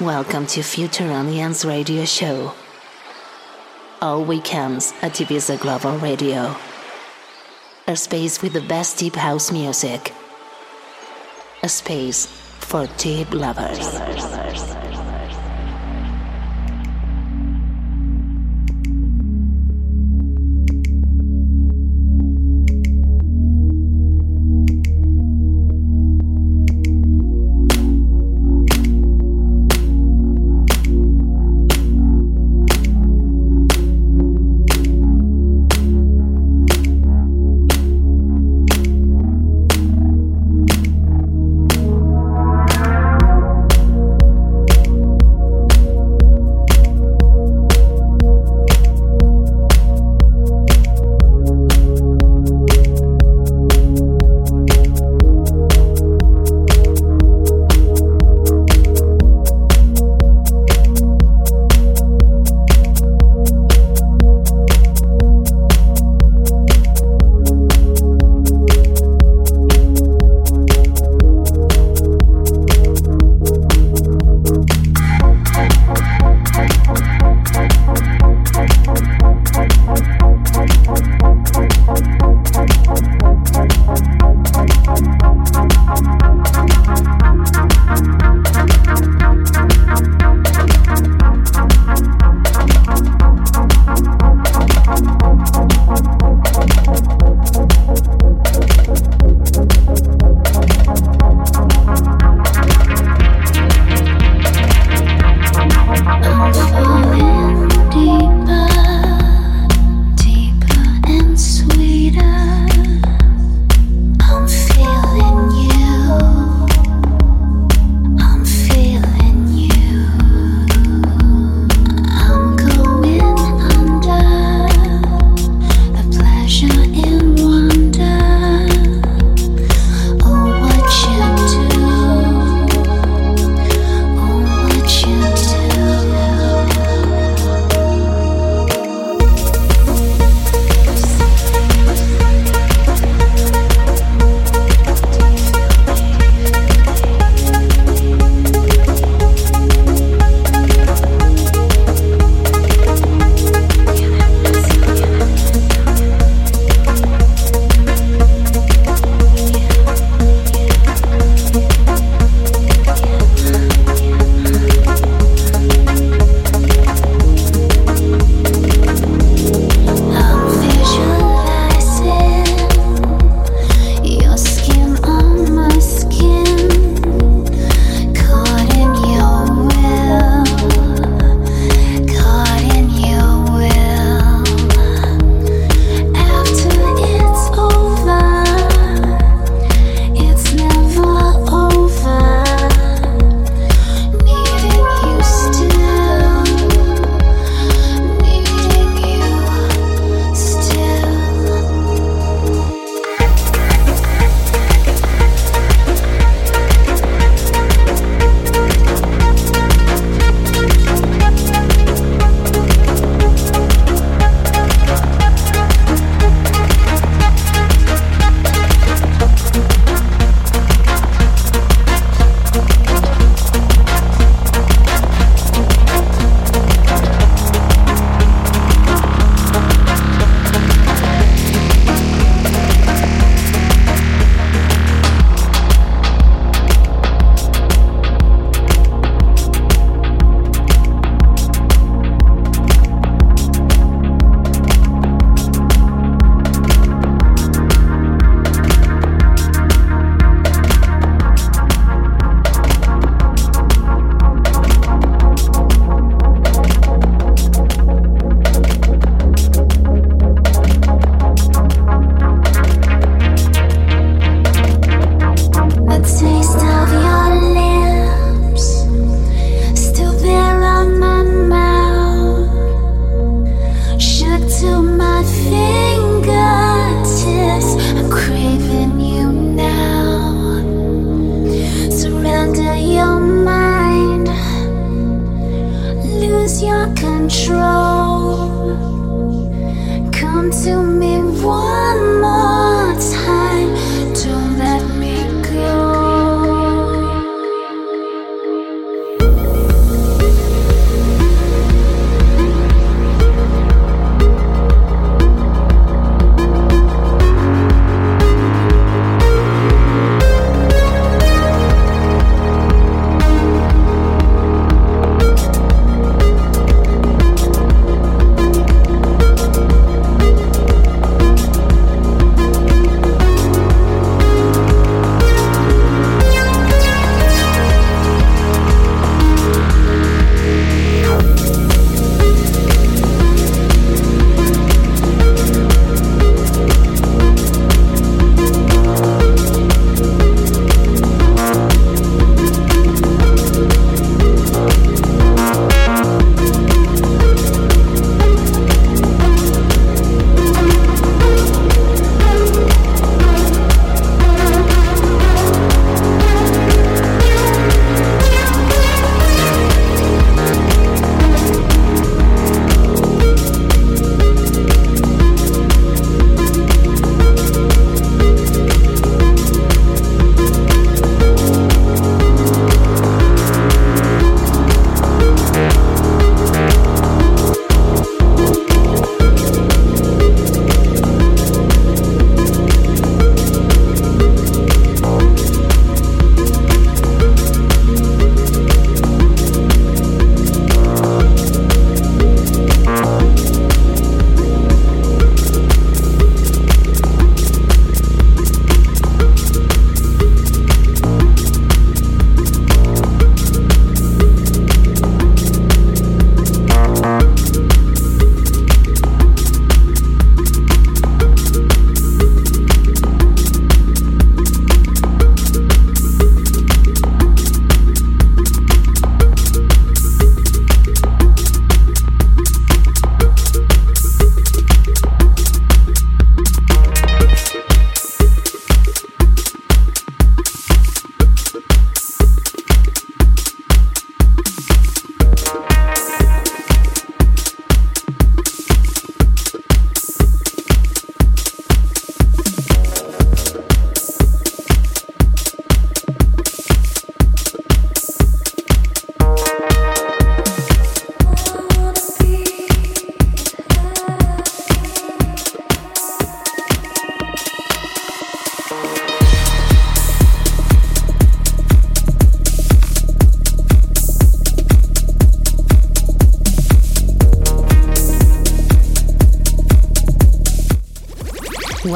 Welcome to Future Allianz Radio Show. All weekends at Ibiza Global Radio. A space with the best deep house music. A space for deep lovers.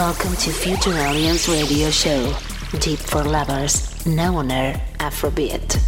Welcome to Future Allianz Radio Show. Deep for Lovers, now on air Afrobeat.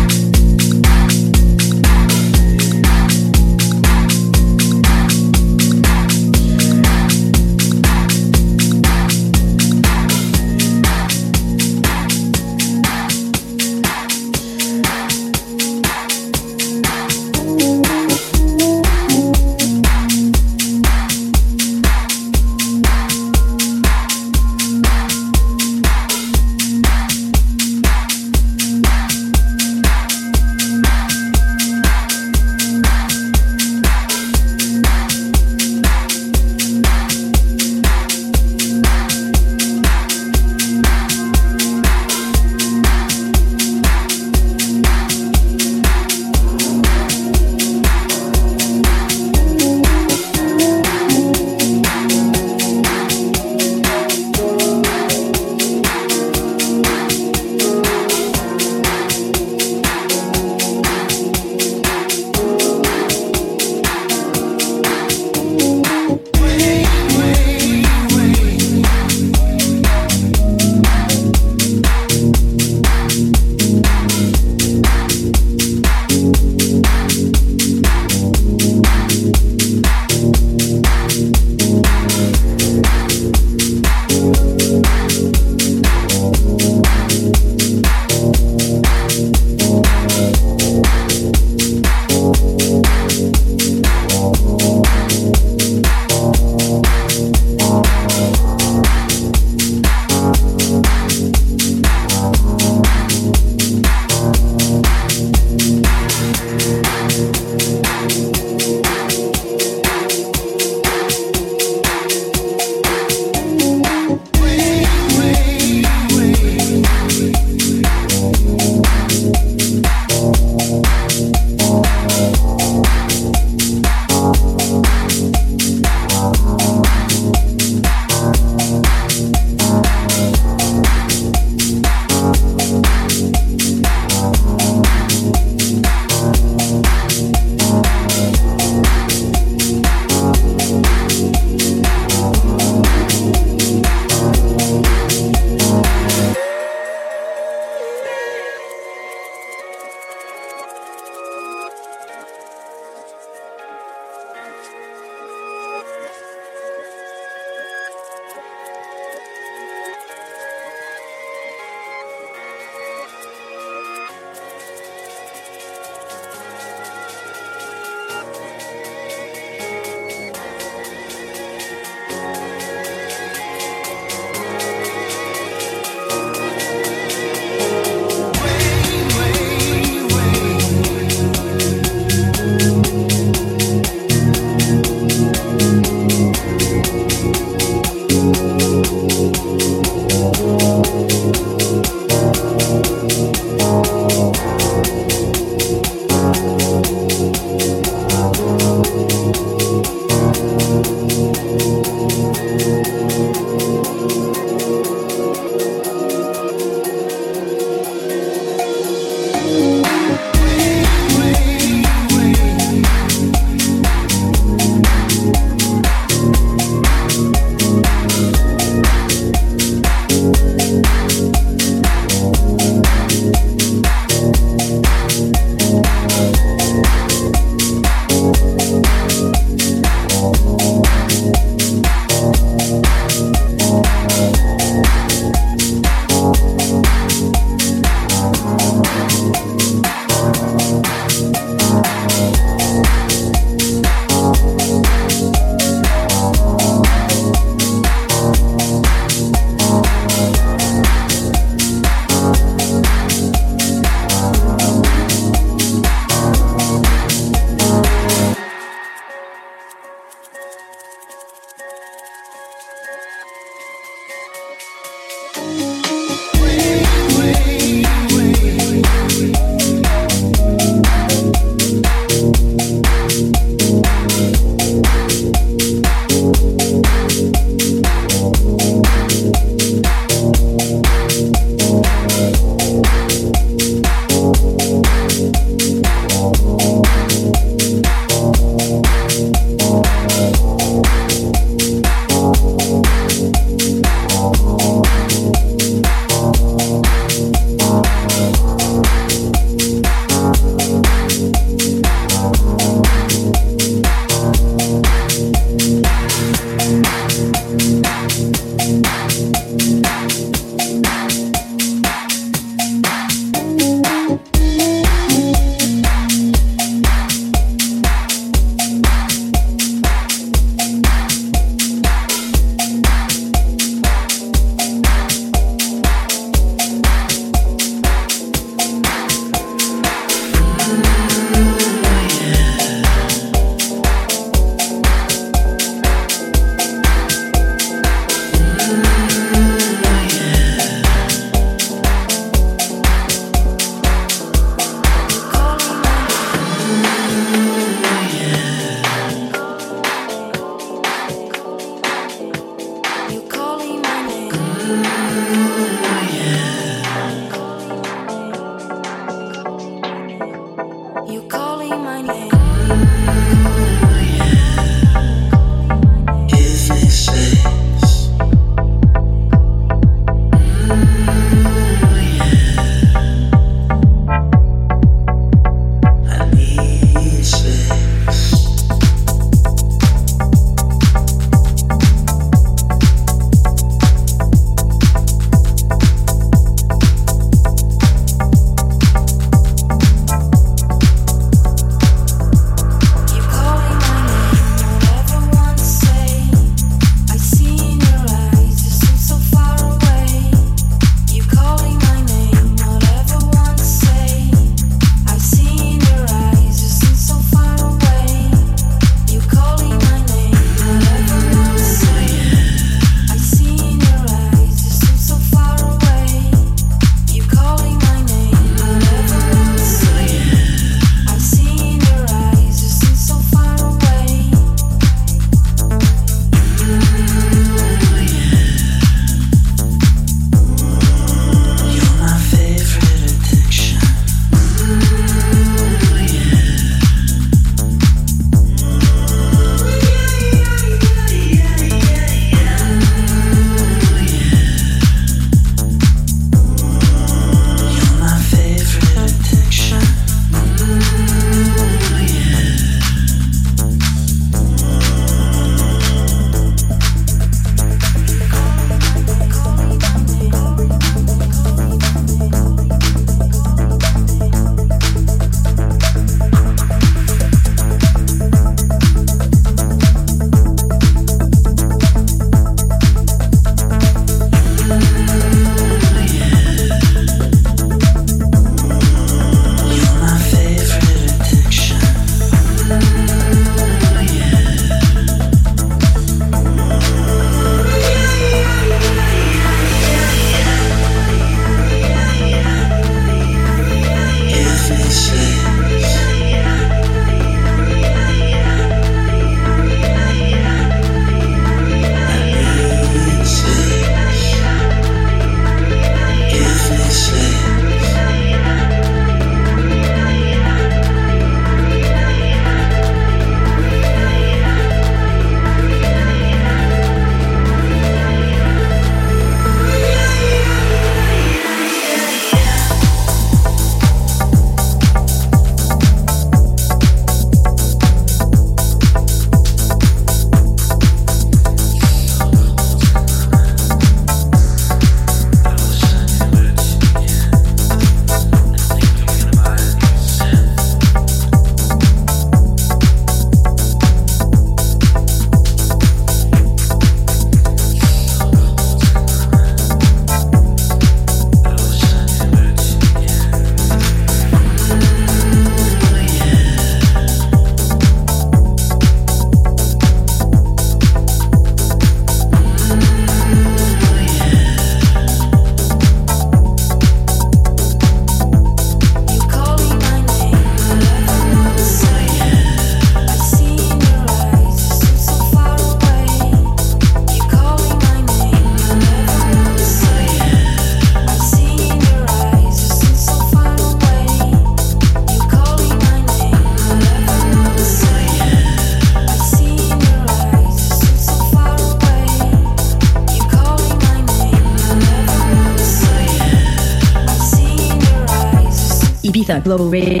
ibizaglobalradio.com.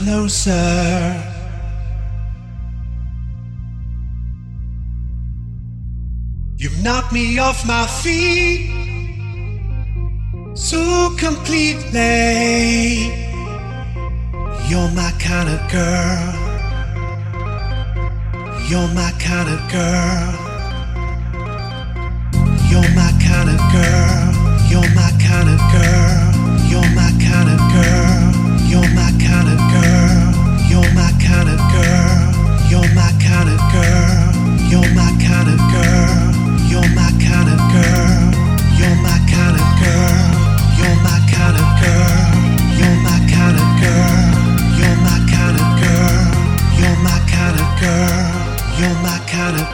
closer. You've knocked me off my feet so completely. You're my kind of girl. You're my kind of girl. You're my kind of girl. You're my kind of girl. You're my kind of girl. You're my kind of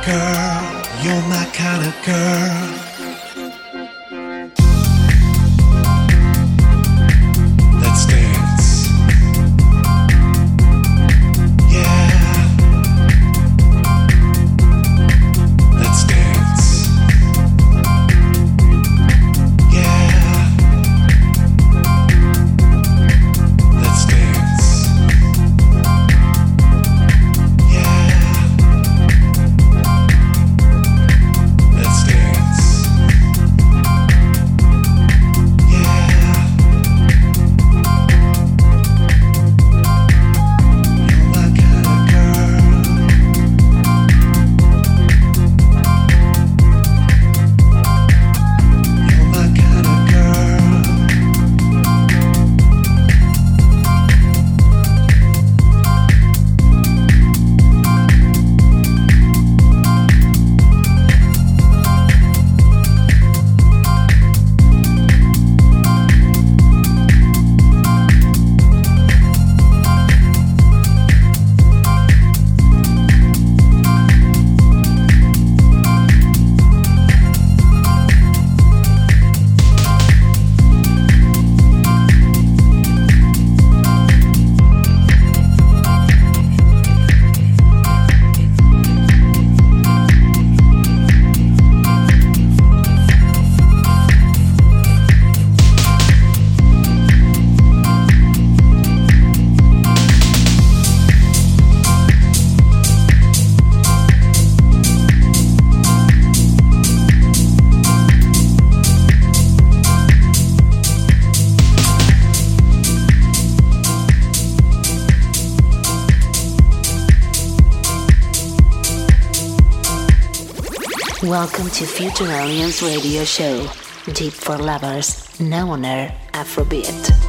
girl. You're my kind of girl. Welcome to Future Allianz Radio Show. Deep for lovers, now on Afrobeat.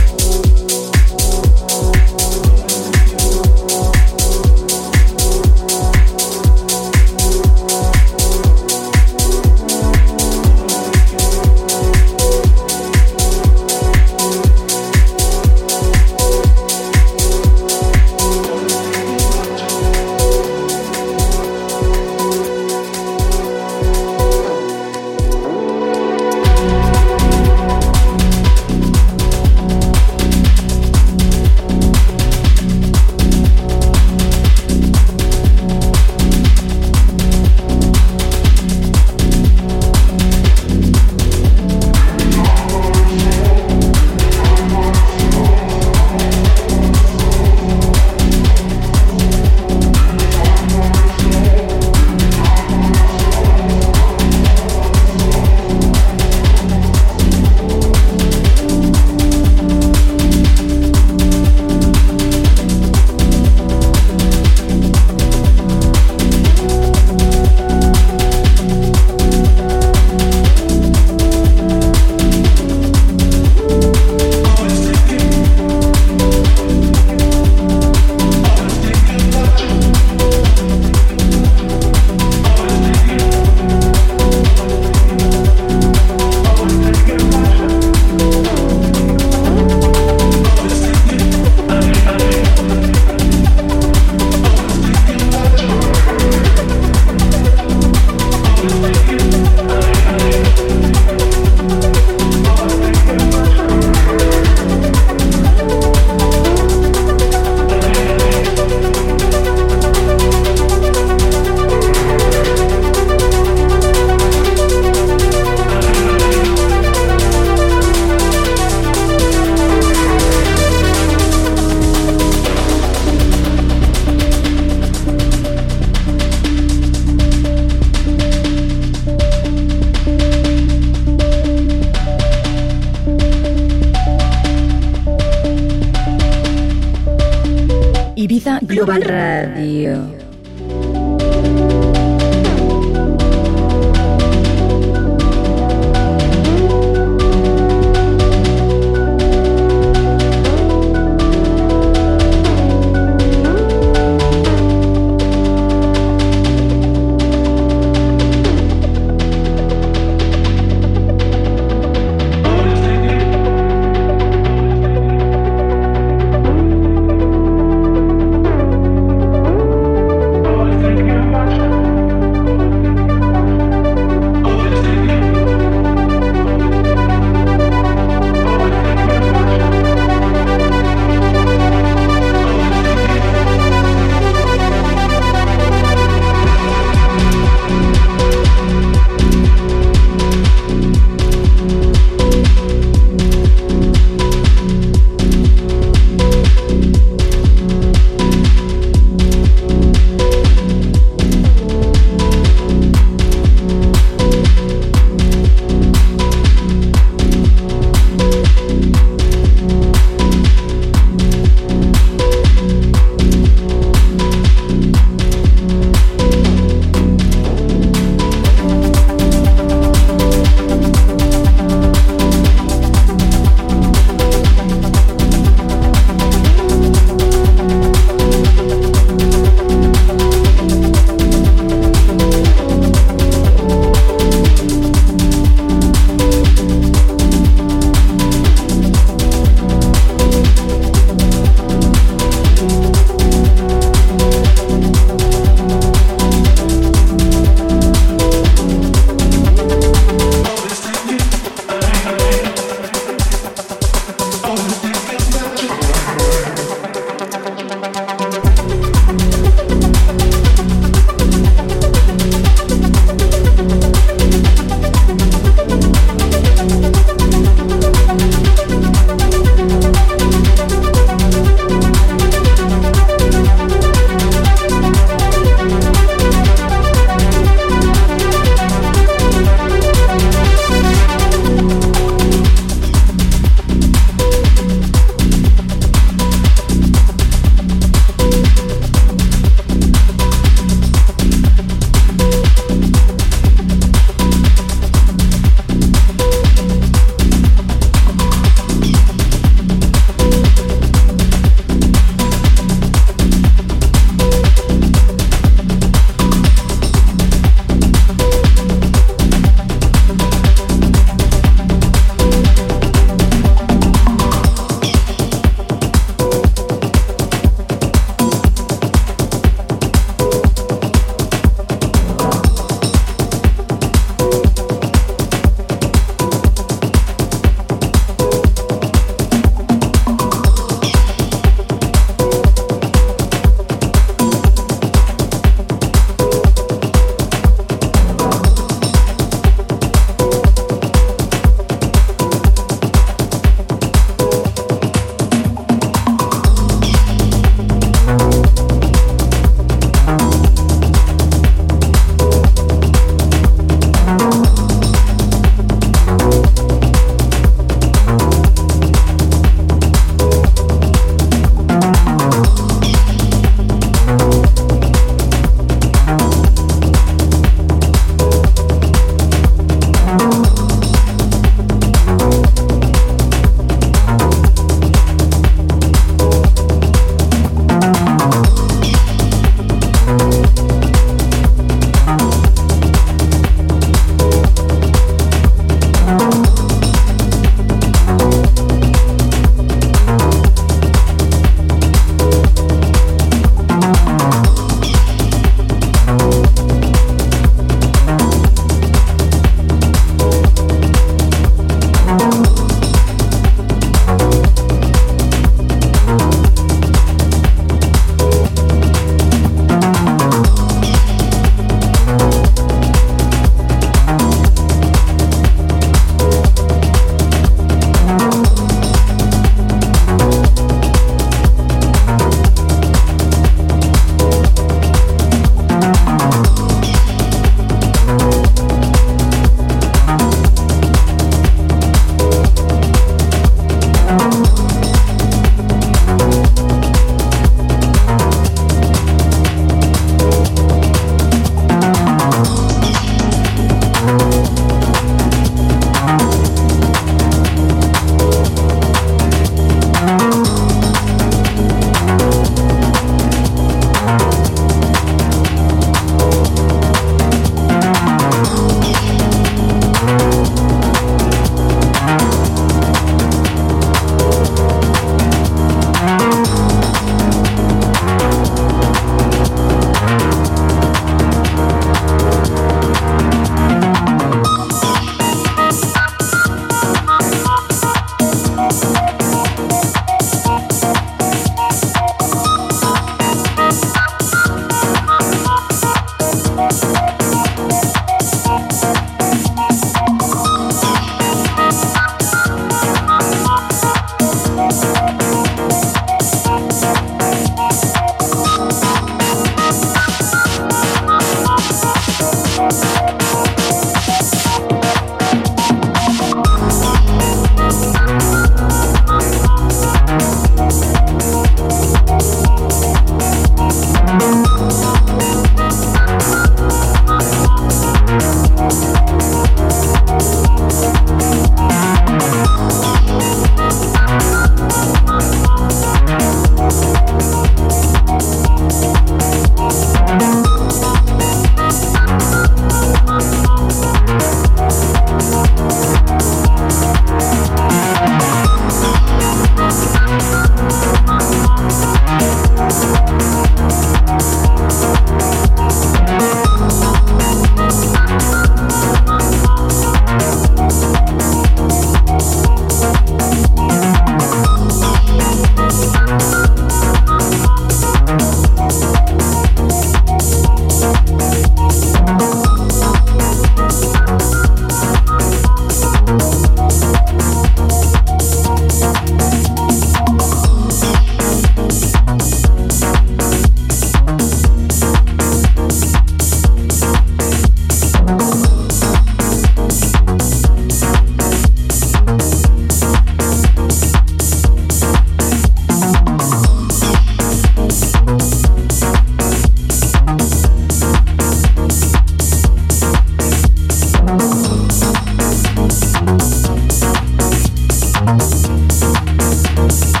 ます。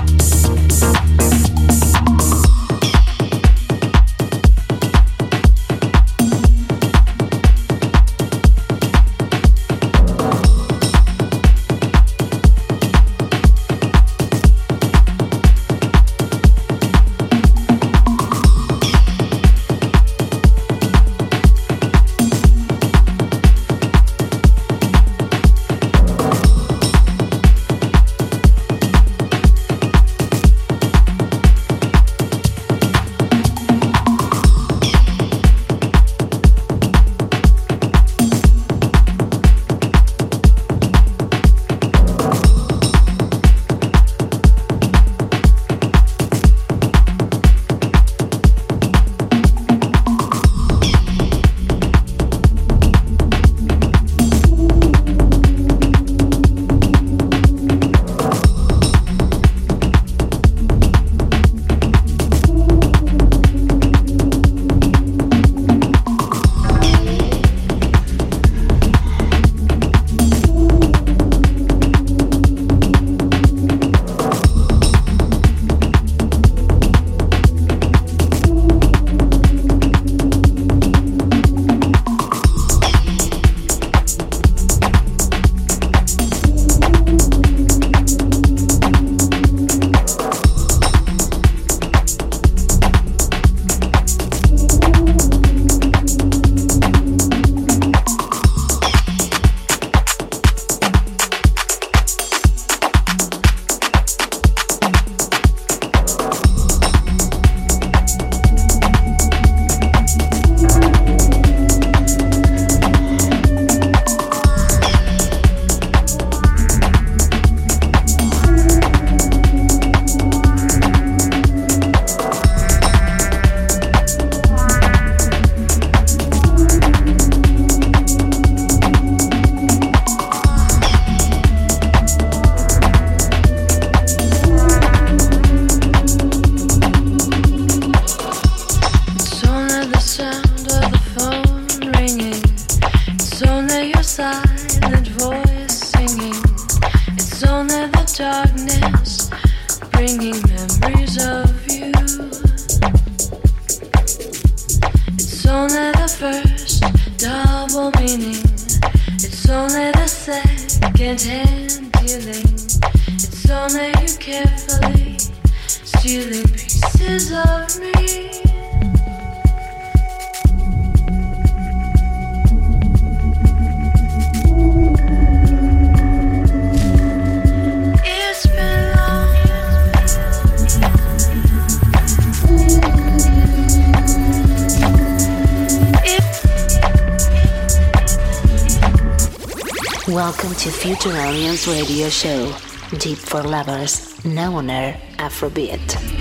Radio show, Deep for Lovers, now on air Afrobeat.